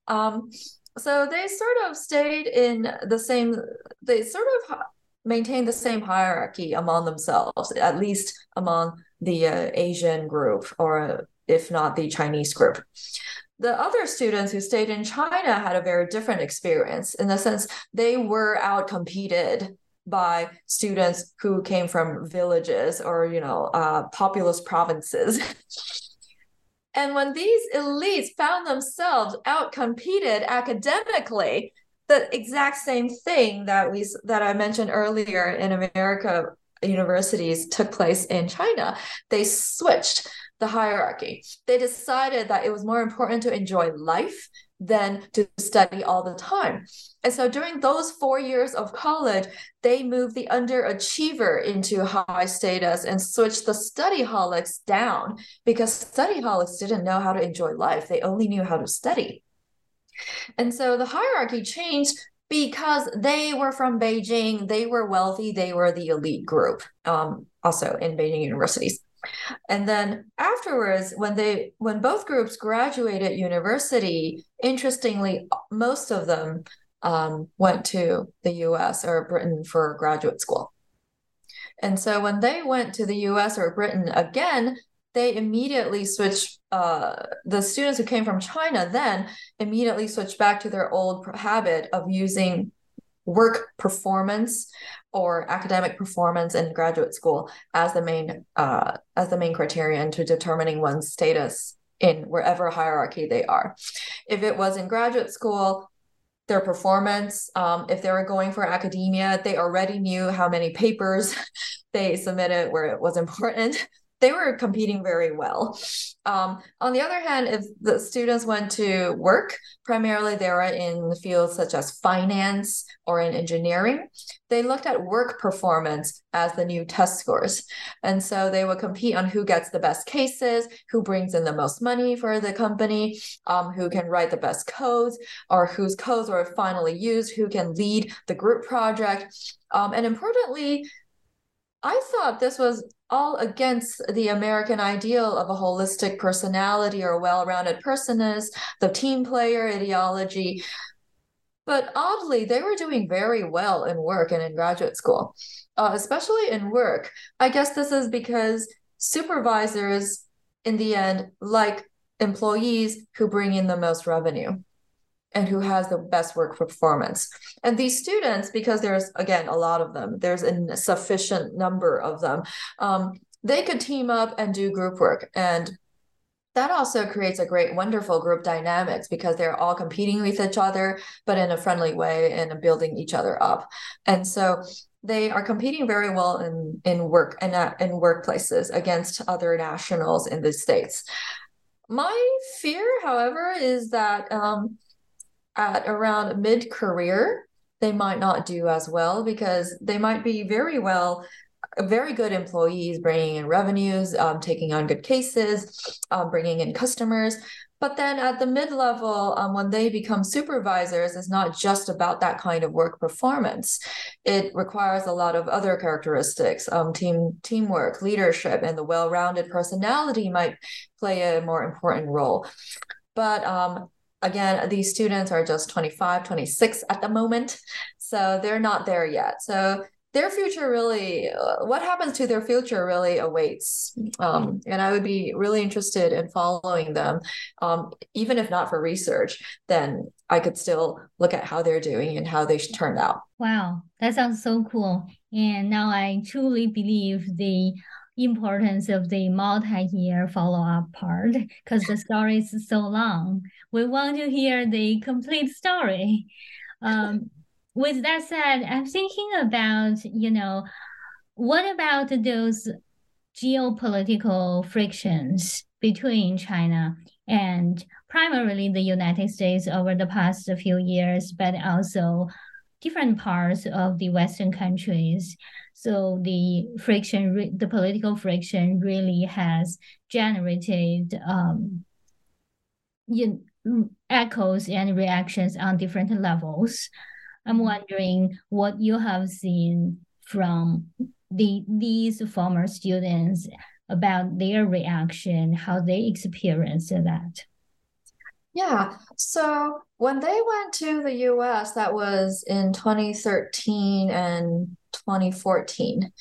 Um, so they sort of stayed in the same, they sort of maintained the same hierarchy among themselves, at least among the uh, Asian group, or if not the Chinese group. The other students who stayed in China had a very different experience in the sense they were out competed by students who came from villages or you know uh, populous provinces. and when these elites found themselves out competed academically, the exact same thing that we that I mentioned earlier in America universities took place in China. They switched the hierarchy. They decided that it was more important to enjoy life than to study all the time. And so during those four years of college, they moved the underachiever into high status and switched the study holics down because study holics didn't know how to enjoy life. They only knew how to study. And so the hierarchy changed because they were from Beijing, they were wealthy, they were the elite group, um, also in Beijing universities. And then afterwards, when they when both groups graduated university, interestingly, most of them um, went to the U.S. or Britain for graduate school. And so when they went to the U.S. or Britain again, they immediately switched. Uh, the students who came from China then immediately switched back to their old habit of using work performance or academic performance in graduate school as the main uh, as the main criterion to determining one's status in wherever hierarchy they are. If it was in graduate school, their performance, um, if they were going for academia, they already knew how many papers they submitted where it was important they were competing very well. Um, on the other hand, if the students went to work, primarily they were in fields such as finance or in engineering, they looked at work performance as the new test scores. And so they would compete on who gets the best cases, who brings in the most money for the company, um, who can write the best codes, or whose codes were finally used, who can lead the group project. Um, and importantly, I thought this was all against the American ideal of a holistic personality or a well rounded person is the team player ideology. But oddly, they were doing very well in work and in graduate school, uh, especially in work. I guess this is because supervisors, in the end, like employees who bring in the most revenue and who has the best work performance. And these students, because there's again a lot of them, there's a sufficient number of them, um, they could team up and do group work. And that also creates a great, wonderful group dynamics because they're all competing with each other, but in a friendly way and building each other up. And so they are competing very well in in work and in, in workplaces against other nationals in the states. My fear, however, is that um, at around mid career, they might not do as well because they might be very well very good employees bringing in revenues um, taking on good cases um, bringing in customers. But then at the mid level um, when they become supervisors it's not just about that kind of work performance. It requires a lot of other characteristics um, team teamwork leadership and the well-rounded personality might play a more important role. But um, again, these students are just 25, 26 at the moment. So they're not there yet. So their future really, uh, what happens to their future really awaits. Um, and I would be really interested in following them. Um, even if not for research, then I could still look at how they're doing and how they turned out. Wow, that sounds so cool. And now I truly believe the importance of the multi-year follow-up part because the story is so long. We want to hear the complete story. Um, with that said, I'm thinking about, you know, what about those geopolitical frictions between China and primarily the United States over the past few years, but also different parts of the Western countries. So the friction, the political friction really has generated um, you echoes and reactions on different levels. I'm mm-hmm. wondering what you have seen from the these former students about their reaction, how they experienced that. Yeah. So when they went to the US, that was in 2013 and 2014.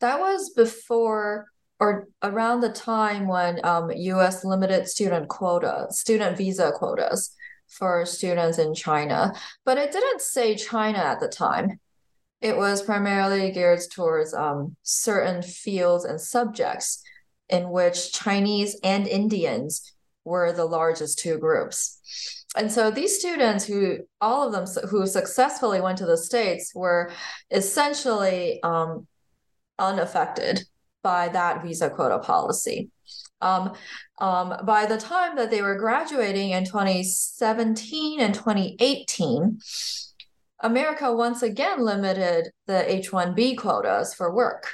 That was before or around the time when um, US limited student quota, student visa quotas for students in China. But it didn't say China at the time. It was primarily geared towards um, certain fields and subjects in which Chinese and Indians were the largest two groups. And so these students who all of them who successfully went to the states were essentially um, unaffected by that visa quota policy. Um, um, by the time that they were graduating in 2017 and 2018, America once again limited the H 1B quotas for work.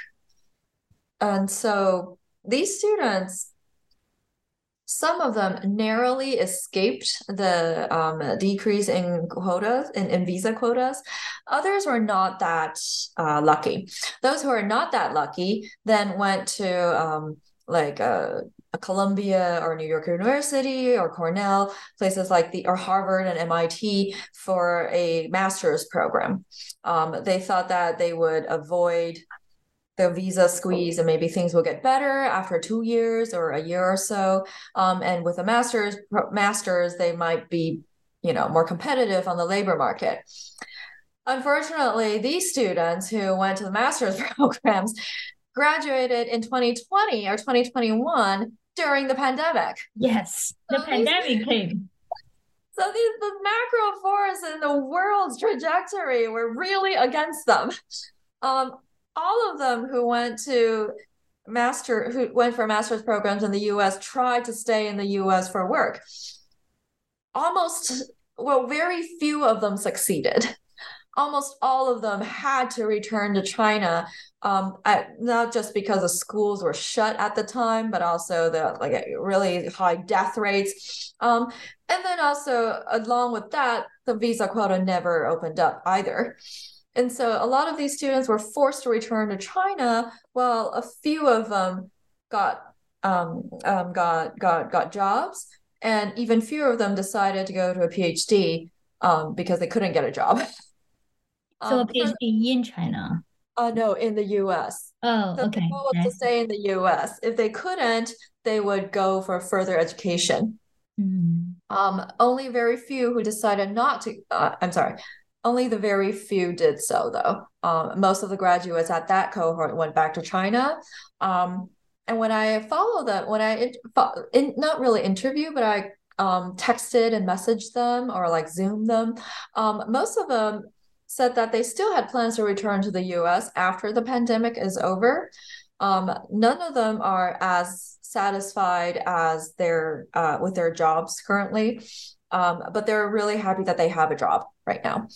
And so these students some of them narrowly escaped the um, decrease in quotas in, in, visa quotas others were not that uh, lucky those who are not that lucky then went to um, like uh, Columbia or New York University or Cornell, places like the or Harvard and MIT for a master's program. Um, they thought that they would avoid the visa squeeze and maybe things will get better after two years or a year or so. Um, and with a master's masters, they might be, you know, more competitive on the labor market. Unfortunately, these students who went to the master's programs graduated in 2020 or 2021 during the pandemic. Yes, the So pandemic came. So these the macro forces in the world's trajectory were really against them. Um, all of them who went to master who went for master's programs in the US tried to stay in the US for work. Almost well, very few of them succeeded. Almost all of them had to return to China, um, at, not just because the schools were shut at the time, but also the like really high death rates. Um, and then also along with that, the visa quota never opened up either. And so a lot of these students were forced to return to China, while a few of them got um, um, got got got jobs, and even fewer of them decided to go to a PhD um, because they couldn't get a job. So a Um, PhD in China. uh, no, in the U.S. Oh, So okay. the goal was to stay in the U.S. If they couldn't, they would go for further education. Mm. Um, only very few who decided not to, uh, I'm sorry, only the very few did so, though. Um, most of the graduates at that cohort went back to China. Um, and when I followed them, when I in, not really interview, but I um, texted and messaged them or like Zoom them, um, most of them said that they still had plans to return to the US after the pandemic is over. Um, none of them are as satisfied as their uh, with their jobs currently, um, but they're really happy that they have a job right now.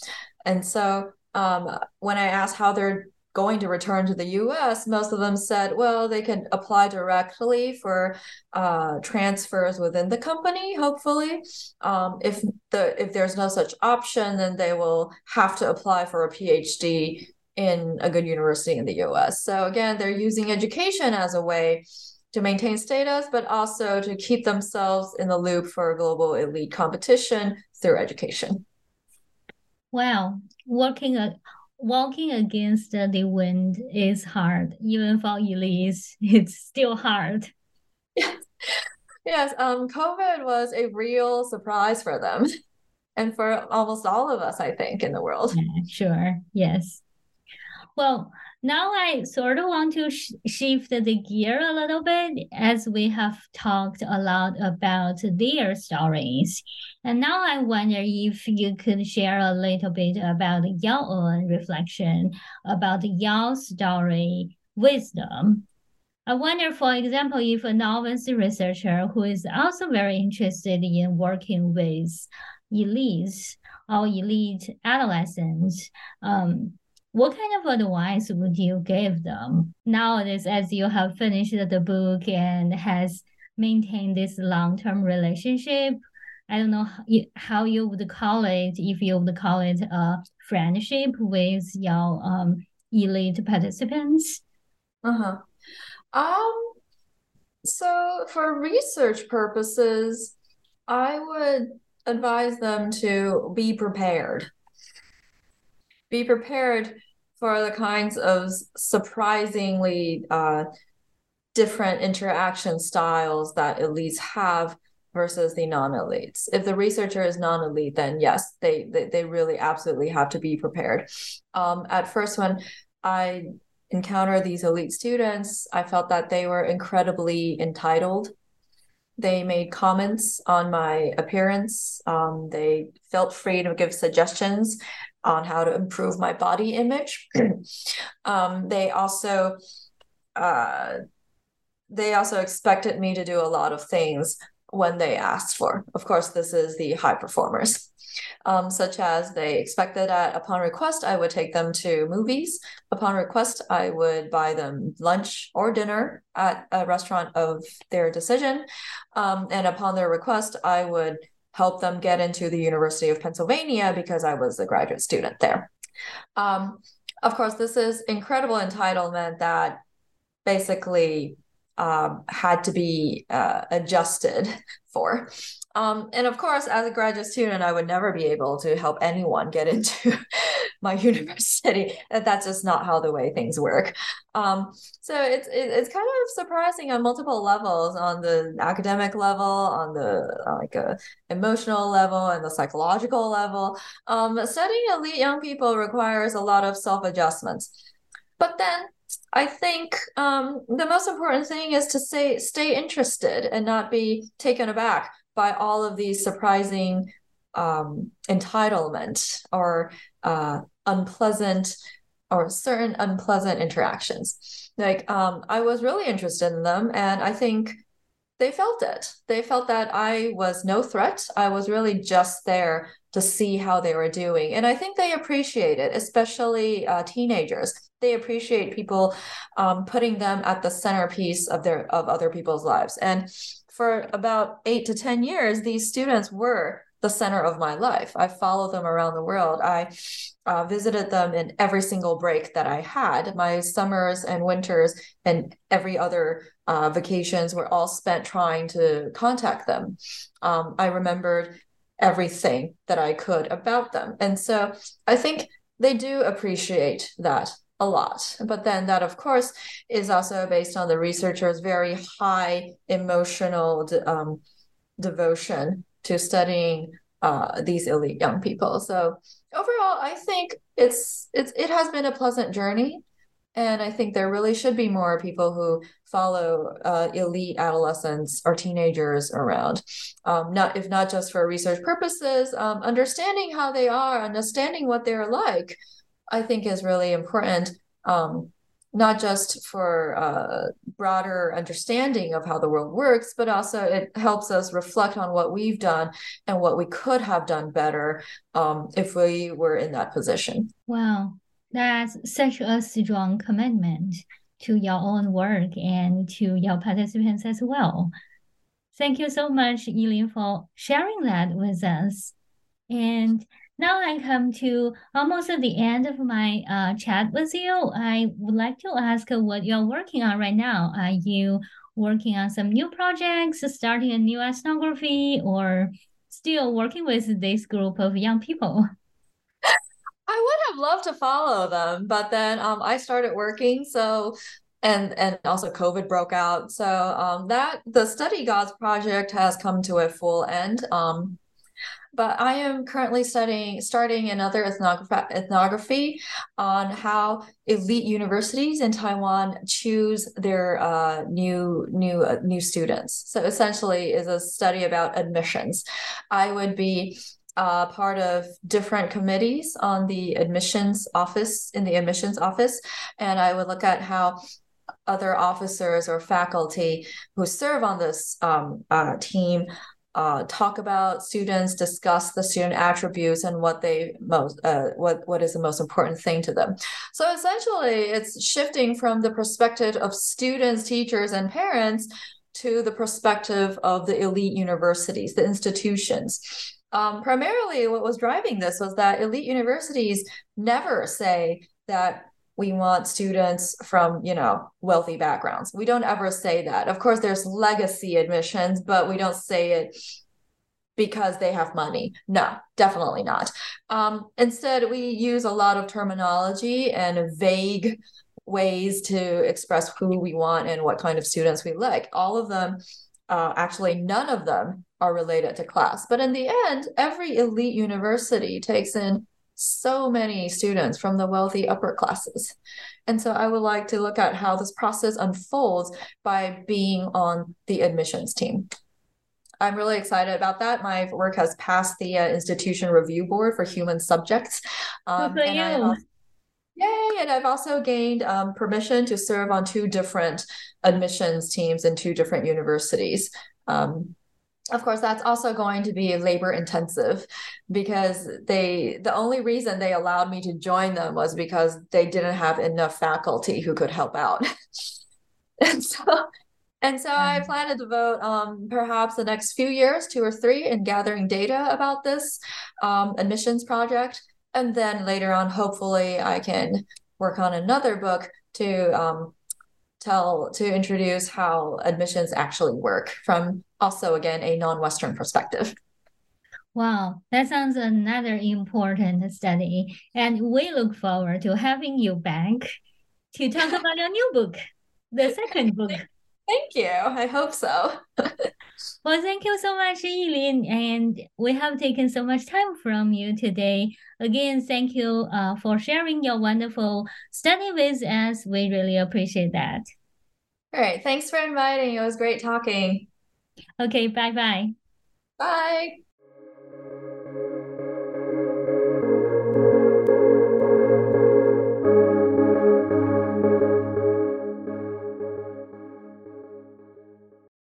And so um, when I asked how they're going to return to the US, most of them said, well, they can apply directly for uh, transfers within the company, hopefully. Um, if the if there's no such option, then they will have to apply for a PhD in a good university in the US. So again, they're using education as a way to maintain status, but also to keep themselves in the loop for global elite competition through education. Wow, working a walking against the wind is hard. Even for elites, it's still hard. Yes, um, COVID was a real surprise for them and for almost all of us, I think, in the world. Yeah, sure. Yes. Well, now I sort of want to sh shift the gear a little bit as we have talked a lot about their stories. And now I wonder if you could share a little bit about your own reflection about your story wisdom. I wonder, for example, if a novice researcher who is also very interested in working with elites or elite adolescents, um, what kind of advice would you give them nowadays as you have finished the book and has maintained this long-term relationship? I don't know how you, would call it, if you would call it a friendship with your um, elite participants. Uh-huh. Um, so for research purposes, I would advise them to be prepared. Be prepared for the kinds of surprisingly uh, different interaction styles that elites have versus the non-elites. If the researcher is non-elite, then yes, they they, they really absolutely have to be prepared. Um, at first, when I encountered these elite students, I felt that they were incredibly entitled. They made comments on my appearance. Um, they felt free to give suggestions on how to improve my body image. um, they also uh, they also expected me to do a lot of things when they asked for. Of course, this is the high performers. Um, such as they expected that upon request, I would take them to movies. Upon request, I would buy them lunch or dinner at a restaurant of their decision. Um, and upon their request, I would help them get into the University of Pennsylvania because I was a graduate student there. Um, of course, this is incredible entitlement that basically um, had to be uh, adjusted for. Um, and of course, as a graduate student, I would never be able to help anyone get into my university. That's just not how the way things work. Um, so it's it's kind of surprising on multiple levels, on the academic level, on the uh, like a emotional level, and the psychological level. Um, studying elite young people requires a lot of self adjustments. But then I think um, the most important thing is to say stay interested and not be taken aback by all of these surprising um, entitlement or uh, unpleasant or certain unpleasant interactions. Like um, I was really interested in them, and I think they felt it. They felt that I was no threat. I was really just there to see how they were doing, and I think they appreciate it, especially uh, teenagers. They appreciate people um, putting them at the centerpiece of their of other people's lives, and for about eight to ten years, these students were the center of my life. I followed them around the world. I uh, visited them in every single break that I had. My summers and winters and every other uh, vacations were all spent trying to contact them. Um, I remembered everything that I could about them. And so I think they do appreciate that a lot. But then that, of course, is also based on the researchers' very high emotional um, devotion to studying uh, these elite young people. So overall, I think it's it's it has been a pleasant journey, and I think there really should be more people who follow uh, elite adolescents or teenagers around. Um, not if not just for research purposes, um, understanding how they are, understanding what they're like, I think is really important. Um, not just for a uh, broader understanding of how the world works, but also it helps us reflect on what we've done and what we could have done better um, if we were in that position. Wow, that's such a strong commitment to your own work and to your participants as well. Thank you so much, Yi-Lin, for sharing that with us. And now I come to almost at the end of my uh, chat with you. I would like to ask what you're working on right now. Are you working on some new projects, starting a new ethnography, or still working with this group of young people? I would have loved to follow them, but then um, I started working, so and and also COVID broke out. So um, that the Study Gods project has come to a full end. Um, but I am currently studying, starting another ethnography, ethnography on how elite universities in Taiwan choose their uh, new new uh, new students. So essentially, is a study about admissions. I would be uh, part of different committees on the admissions office in the admissions office, and I would look at how other officers or faculty who serve on this um, uh, team uh, talk about students, discuss the student attributes and what they most uh, what what is the most important thing to them. So essentially, it's shifting from the perspective of students, teachers, and parents to the perspective of the elite universities, the institutions. Um, primarily, what was driving this was that elite universities never say that we want students from you know wealthy backgrounds. We don't ever say that. Of course there's legacy admissions but we don't say it because they have money. No definitely not. Um, instead we use a lot of terminology and vague ways to express who we want and what kind of students we like. All of them uh, actually none of them are related to class. But in the end every elite university takes in so many students from the wealthy upper classes. And so I would like to look at how this process unfolds by being on the admissions team. I'm really excited about that. My work has passed the uh, institution review board for human subjects. Um, for you. Also, yay! And I've also gained um, permission to serve on two different admissions teams in two different universities. Um, of course that's also going to be labor intensive because they the only reason they allowed me to join them was because they didn't have enough faculty who could help out. And so and so i plan to devote um, perhaps the next few years two or three in gathering data about this um, admissions project. And then later on hopefully i can work on another book to um, tell to introduce how admissions actually work from also again a non-western perspective Wow, that sounds another important study. And we look forward to having you back to talk about your new book, the second book. Thank you. I hope so. well, thank you so much, Yi-Lin. And we have taken so much time from you today. Again, thank you uh, for sharing your wonderful study with us. We really appreciate that. All right. Thanks for inviting. It was great talking. Okay. Bye-bye. Bye.